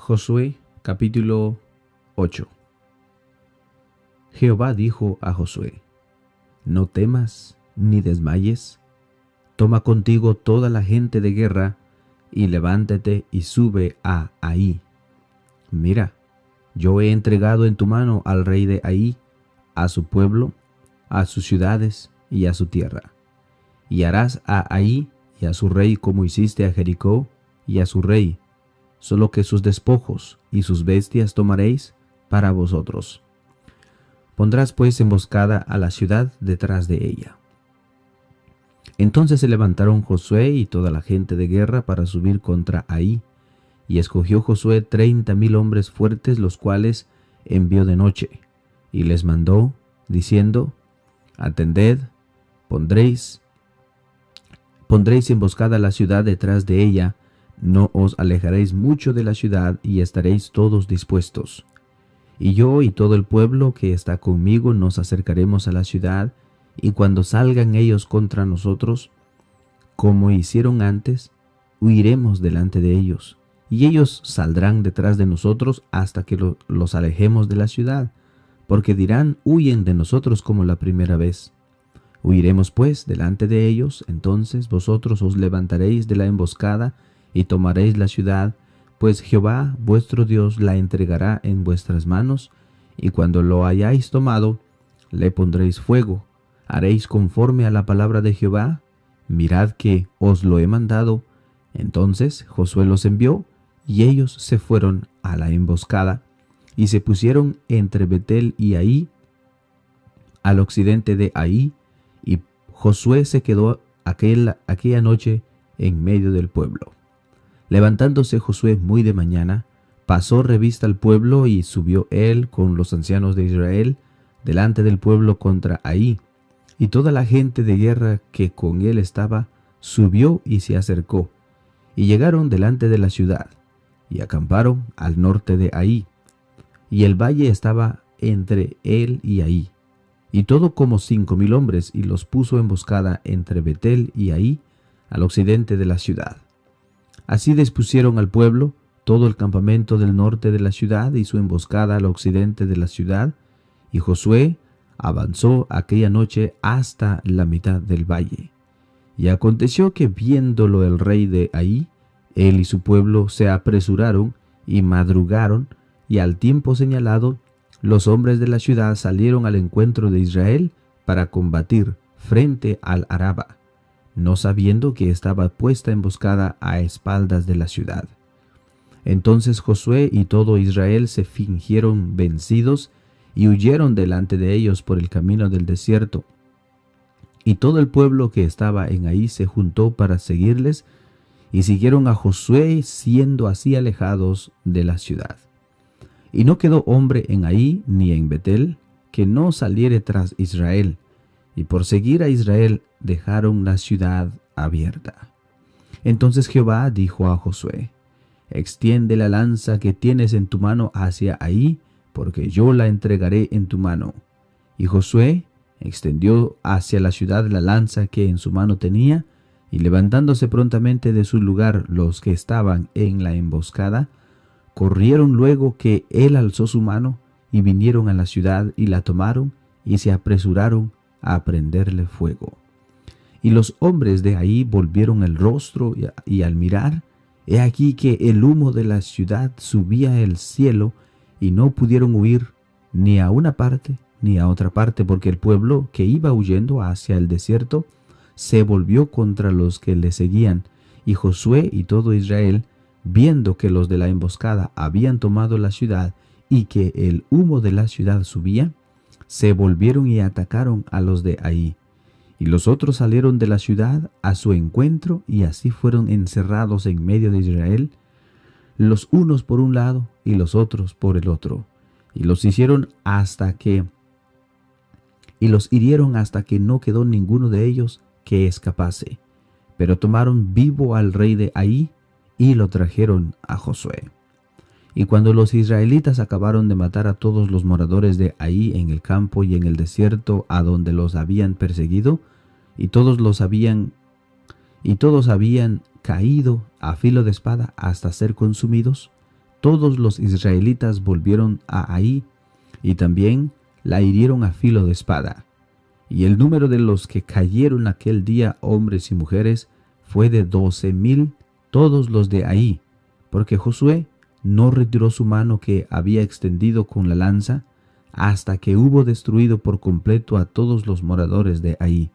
Josué capítulo 8 Jehová dijo a Josué, No temas ni desmayes, toma contigo toda la gente de guerra, y levántate y sube a Ahí. Mira, yo he entregado en tu mano al rey de Ahí, a su pueblo, a sus ciudades y a su tierra. Y harás a Ahí y a su rey como hiciste a Jericó y a su rey, solo que sus despojos y sus bestias tomaréis para vosotros. Pondrás pues emboscada a la ciudad detrás de ella. Entonces se levantaron Josué y toda la gente de guerra para subir contra Ahí, y escogió Josué treinta mil hombres fuertes, los cuales envió de noche, y les mandó, diciendo, Atended, pondréis, pondréis emboscada la ciudad detrás de ella, no os alejaréis mucho de la ciudad y estaréis todos dispuestos. Y yo y todo el pueblo que está conmigo nos acercaremos a la ciudad, y cuando salgan ellos contra nosotros, como hicieron antes, huiremos delante de ellos, y ellos saldrán detrás de nosotros hasta que los alejemos de la ciudad, porque dirán, huyen de nosotros como la primera vez. Huiremos pues delante de ellos, entonces vosotros os levantaréis de la emboscada, y tomaréis la ciudad, pues Jehová vuestro Dios la entregará en vuestras manos, y cuando lo hayáis tomado, le pondréis fuego, haréis conforme a la palabra de Jehová, mirad que os lo he mandado. Entonces Josué los envió, y ellos se fueron a la emboscada, y se pusieron entre Betel y Ahí, al occidente de Ahí, y Josué se quedó aquel, aquella noche en medio del pueblo. Levantándose Josué muy de mañana, pasó revista al pueblo y subió él con los ancianos de Israel delante del pueblo contra Ahí. Y toda la gente de guerra que con él estaba subió y se acercó. Y llegaron delante de la ciudad, y acamparon al norte de Ahí. Y el valle estaba entre él y Ahí. Y todo como cinco mil hombres, y los puso emboscada entre Betel y Ahí, al occidente de la ciudad. Así dispusieron al pueblo todo el campamento del norte de la ciudad y su emboscada al occidente de la ciudad, y Josué avanzó aquella noche hasta la mitad del valle. Y aconteció que viéndolo el rey de ahí, él y su pueblo se apresuraron y madrugaron, y al tiempo señalado, los hombres de la ciudad salieron al encuentro de Israel para combatir frente al Araba no sabiendo que estaba puesta emboscada a espaldas de la ciudad. Entonces Josué y todo Israel se fingieron vencidos y huyeron delante de ellos por el camino del desierto. Y todo el pueblo que estaba en ahí se juntó para seguirles y siguieron a Josué siendo así alejados de la ciudad. Y no quedó hombre en ahí ni en Betel que no saliere tras Israel, y por seguir a Israel dejaron la ciudad abierta. Entonces Jehová dijo a Josué, extiende la lanza que tienes en tu mano hacia ahí, porque yo la entregaré en tu mano. Y Josué extendió hacia la ciudad la lanza que en su mano tenía, y levantándose prontamente de su lugar los que estaban en la emboscada, corrieron luego que él alzó su mano, y vinieron a la ciudad y la tomaron, y se apresuraron a prenderle fuego. Y los hombres de ahí volvieron el rostro y, al mirar, he aquí que el humo de la ciudad subía el cielo y no pudieron huir ni a una parte ni a otra parte, porque el pueblo que iba huyendo hacia el desierto se volvió contra los que le seguían, y Josué y todo Israel, viendo que los de la emboscada habían tomado la ciudad y que el humo de la ciudad subía, se volvieron y atacaron a los de ahí. Y los otros salieron de la ciudad a su encuentro y así fueron encerrados en medio de Israel, los unos por un lado y los otros por el otro. Y los hicieron hasta que y los hirieron hasta que no quedó ninguno de ellos que escapase. Pero tomaron vivo al rey de ahí y lo trajeron a Josué. Y cuando los israelitas acabaron de matar a todos los moradores de ahí en el campo y en el desierto a donde los habían perseguido, y todos los habían y todos habían caído a filo de espada hasta ser consumidos, todos los israelitas volvieron a Ahí y también la hirieron a filo de espada. Y el número de los que cayeron aquel día, hombres y mujeres, fue de doce mil, todos los de Ahí, porque Josué no retiró su mano que había extendido con la lanza, hasta que hubo destruido por completo a todos los moradores de Ahí.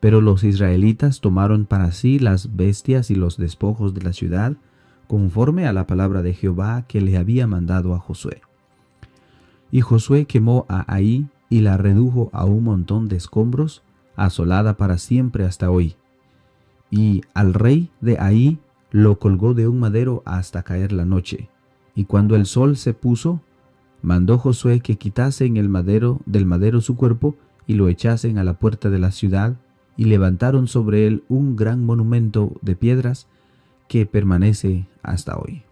Pero los israelitas tomaron para sí las bestias y los despojos de la ciudad, conforme a la palabra de Jehová que le había mandado a Josué. Y Josué quemó a Ahí y la redujo a un montón de escombros, asolada para siempre hasta hoy. Y al rey de Ahí lo colgó de un madero hasta caer la noche. Y cuando el sol se puso, mandó Josué que quitasen el madero del madero su cuerpo y lo echasen a la puerta de la ciudad, y levantaron sobre él un gran monumento de piedras que permanece hasta hoy.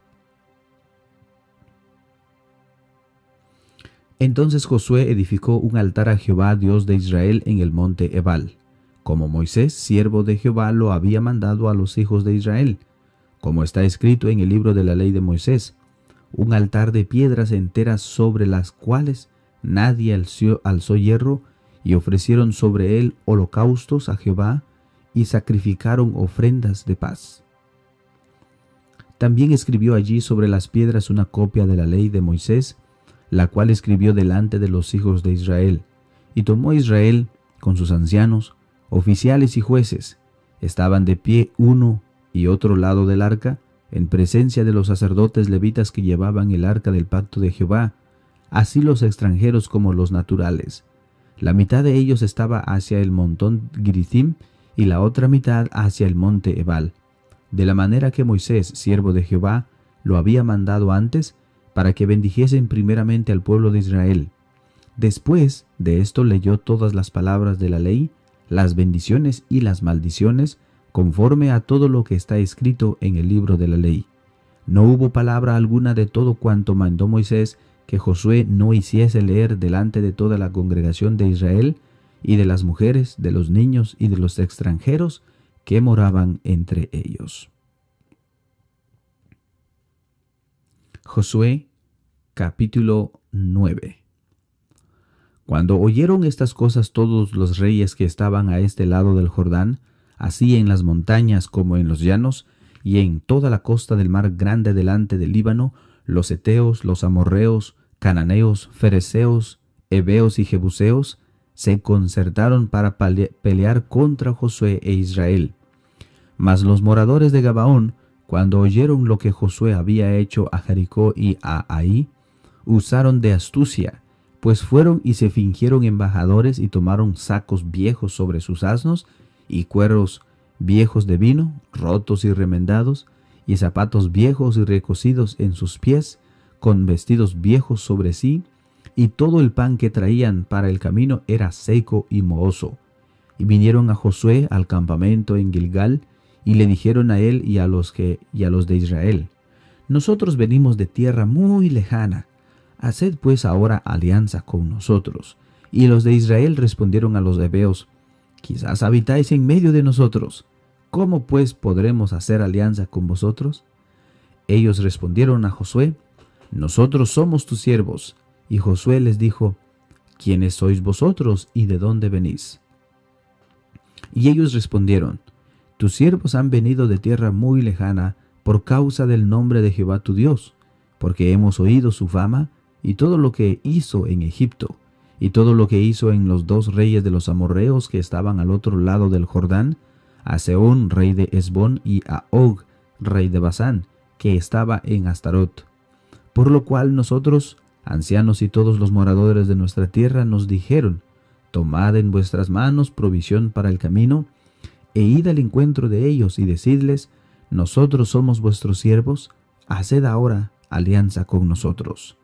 Entonces Josué edificó un altar a Jehová Dios de Israel en el monte Ebal, como Moisés, siervo de Jehová, lo había mandado a los hijos de Israel, como está escrito en el libro de la ley de Moisés, un altar de piedras enteras sobre las cuales nadie alzó, hierro, y ofrecieron sobre él holocaustos a Jehová, y sacrificaron ofrendas de paz. También escribió allí sobre las piedras una copia de la ley de Moisés, la cual escribió delante de los hijos de Israel. Y tomó Israel con sus ancianos, oficiales y jueces, estaban de pie uno y otro lado del arca, en presencia de los sacerdotes levitas que llevaban el arca del pacto de Jehová, así los extranjeros como los naturales. La mitad de ellos estaba hacia el montón Grizim y la otra mitad hacia el monte Ebal, de la manera que Moisés, siervo de Jehová, lo había mandado antes, para que bendijesen primeramente al pueblo de Israel. Después de esto leyó todas las palabras de la ley, las bendiciones y las maldiciones, conforme a todo lo que está escrito en el libro de la ley. No hubo palabra alguna de todo cuanto mandó Moisés que Josué no hiciese leer delante de toda la congregación de Israel, y de las mujeres, de los niños y de los extranjeros que moraban entre ellos. Josué capítulo 9 Cuando oyeron estas cosas todos los reyes que estaban a este lado del Jordán, así en las montañas como en los llanos, y en toda la costa del mar grande delante del Líbano, los eteos, los amorreos, cananeos, fereceos, heveos y jebuseos, se concertaron para pelear contra Josué e Israel. Mas los moradores de Gabaón cuando oyeron lo que Josué había hecho a Jericó y a Ahí, usaron de astucia, pues fueron y se fingieron embajadores y tomaron sacos viejos sobre sus asnos y cueros viejos de vino, rotos y remendados, y zapatos viejos y recocidos en sus pies, con vestidos viejos sobre sí, y todo el pan que traían para el camino era seco y mohoso. Y vinieron a Josué al campamento en Gilgal, y le dijeron a él y a los y a los de Israel: Nosotros venimos de tierra muy lejana. Haced pues ahora alianza con nosotros. Y los de Israel respondieron a los hebeos: Quizás habitáis en medio de nosotros. ¿Cómo pues podremos hacer alianza con vosotros? Ellos respondieron a Josué: Nosotros somos tus siervos. Y Josué les dijo: ¿Quiénes sois vosotros y de dónde venís? Y ellos respondieron: tus siervos han venido de tierra muy lejana por causa del nombre de Jehová tu Dios, porque hemos oído su fama y todo lo que hizo en Egipto, y todo lo que hizo en los dos reyes de los amorreos que estaban al otro lado del Jordán, a Seón, rey de Esbón, y a Og, rey de Basán, que estaba en Astarot. Por lo cual nosotros, ancianos y todos los moradores de nuestra tierra, nos dijeron, Tomad en vuestras manos provisión para el camino, e id al encuentro de ellos y decidles, nosotros somos vuestros siervos, haced ahora alianza con nosotros.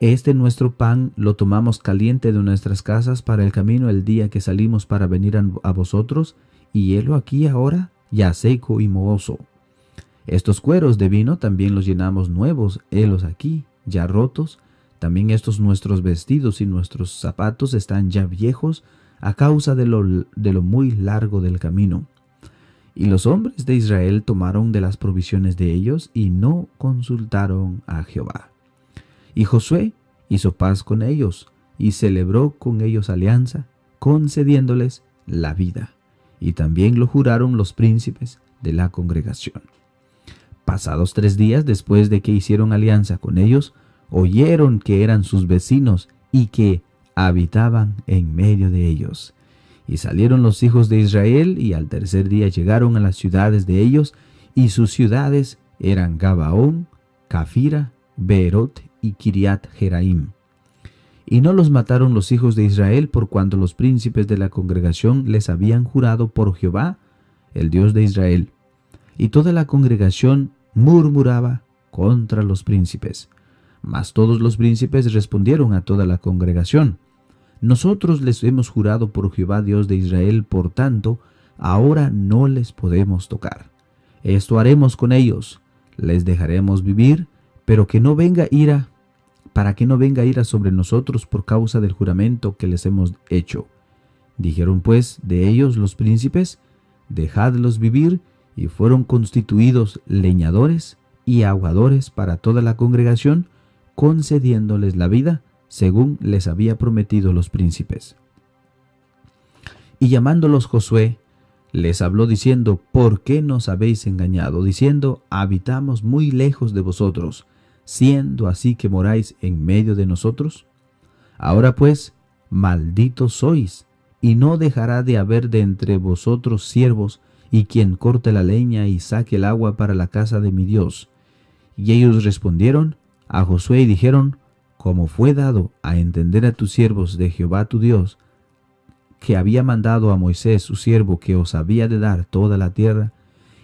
Este nuestro pan lo tomamos caliente de nuestras casas para el camino el día que salimos para venir a vosotros, y helo aquí ahora ya seco y mohoso. Estos cueros de vino también los llenamos nuevos, helos aquí, ya rotos, también estos nuestros vestidos y nuestros zapatos están ya viejos, a causa de lo, de lo muy largo del camino. Y los hombres de Israel tomaron de las provisiones de ellos y no consultaron a Jehová. Y Josué hizo paz con ellos y celebró con ellos alianza, concediéndoles la vida. Y también lo juraron los príncipes de la congregación. Pasados tres días después de que hicieron alianza con ellos, oyeron que eran sus vecinos y que habitaban en medio de ellos. Y salieron los hijos de Israel y al tercer día llegaron a las ciudades de ellos, y sus ciudades eran Gabaón, Cafira, Beerot y Kiriat Jeraim. Y no los mataron los hijos de Israel por cuanto los príncipes de la congregación les habían jurado por Jehová, el Dios de Israel. Y toda la congregación murmuraba contra los príncipes. Mas todos los príncipes respondieron a toda la congregación, Nosotros les hemos jurado por Jehová Dios de Israel, por tanto, ahora no les podemos tocar. Esto haremos con ellos, les dejaremos vivir, pero que no venga ira, para que no venga ira sobre nosotros por causa del juramento que les hemos hecho. Dijeron pues de ellos los príncipes, dejadlos vivir, y fueron constituidos leñadores y aguadores para toda la congregación, concediéndoles la vida, según les había prometido los príncipes. Y llamándolos Josué, les habló diciendo, ¿por qué nos habéis engañado? Diciendo, habitamos muy lejos de vosotros, siendo así que moráis en medio de nosotros. Ahora pues, malditos sois, y no dejará de haber de entre vosotros siervos, y quien corte la leña y saque el agua para la casa de mi Dios. Y ellos respondieron, a Josué y dijeron, como fue dado a entender a tus siervos de Jehová tu Dios, que había mandado a Moisés su siervo que os había de dar toda la tierra,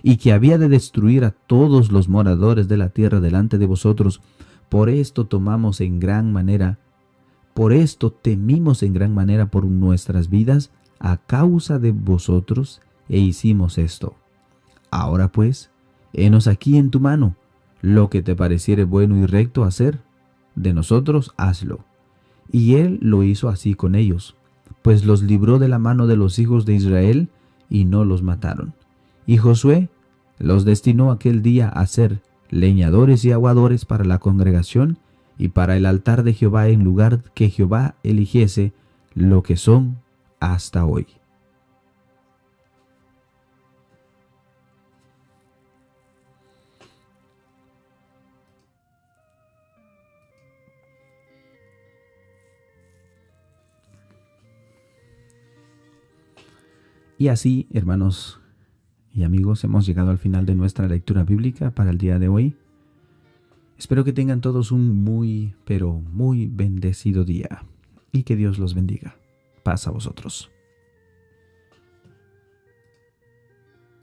y que había de destruir a todos los moradores de la tierra delante de vosotros, por esto tomamos en gran manera, por esto temimos en gran manera por nuestras vidas a causa de vosotros, e hicimos esto. Ahora pues, henos aquí en tu mano, lo que te pareciere bueno y recto hacer, de nosotros hazlo. Y él lo hizo así con ellos, pues los libró de la mano de los hijos de Israel y no los mataron. Y Josué los destinó aquel día a ser leñadores y aguadores para la congregación y para el altar de Jehová en lugar que Jehová eligiese, lo que son hasta hoy. Y así, hermanos y amigos, hemos llegado al final de nuestra lectura bíblica para el día de hoy. Espero que tengan todos un muy, pero muy bendecido día y que Dios los bendiga. Paz a vosotros.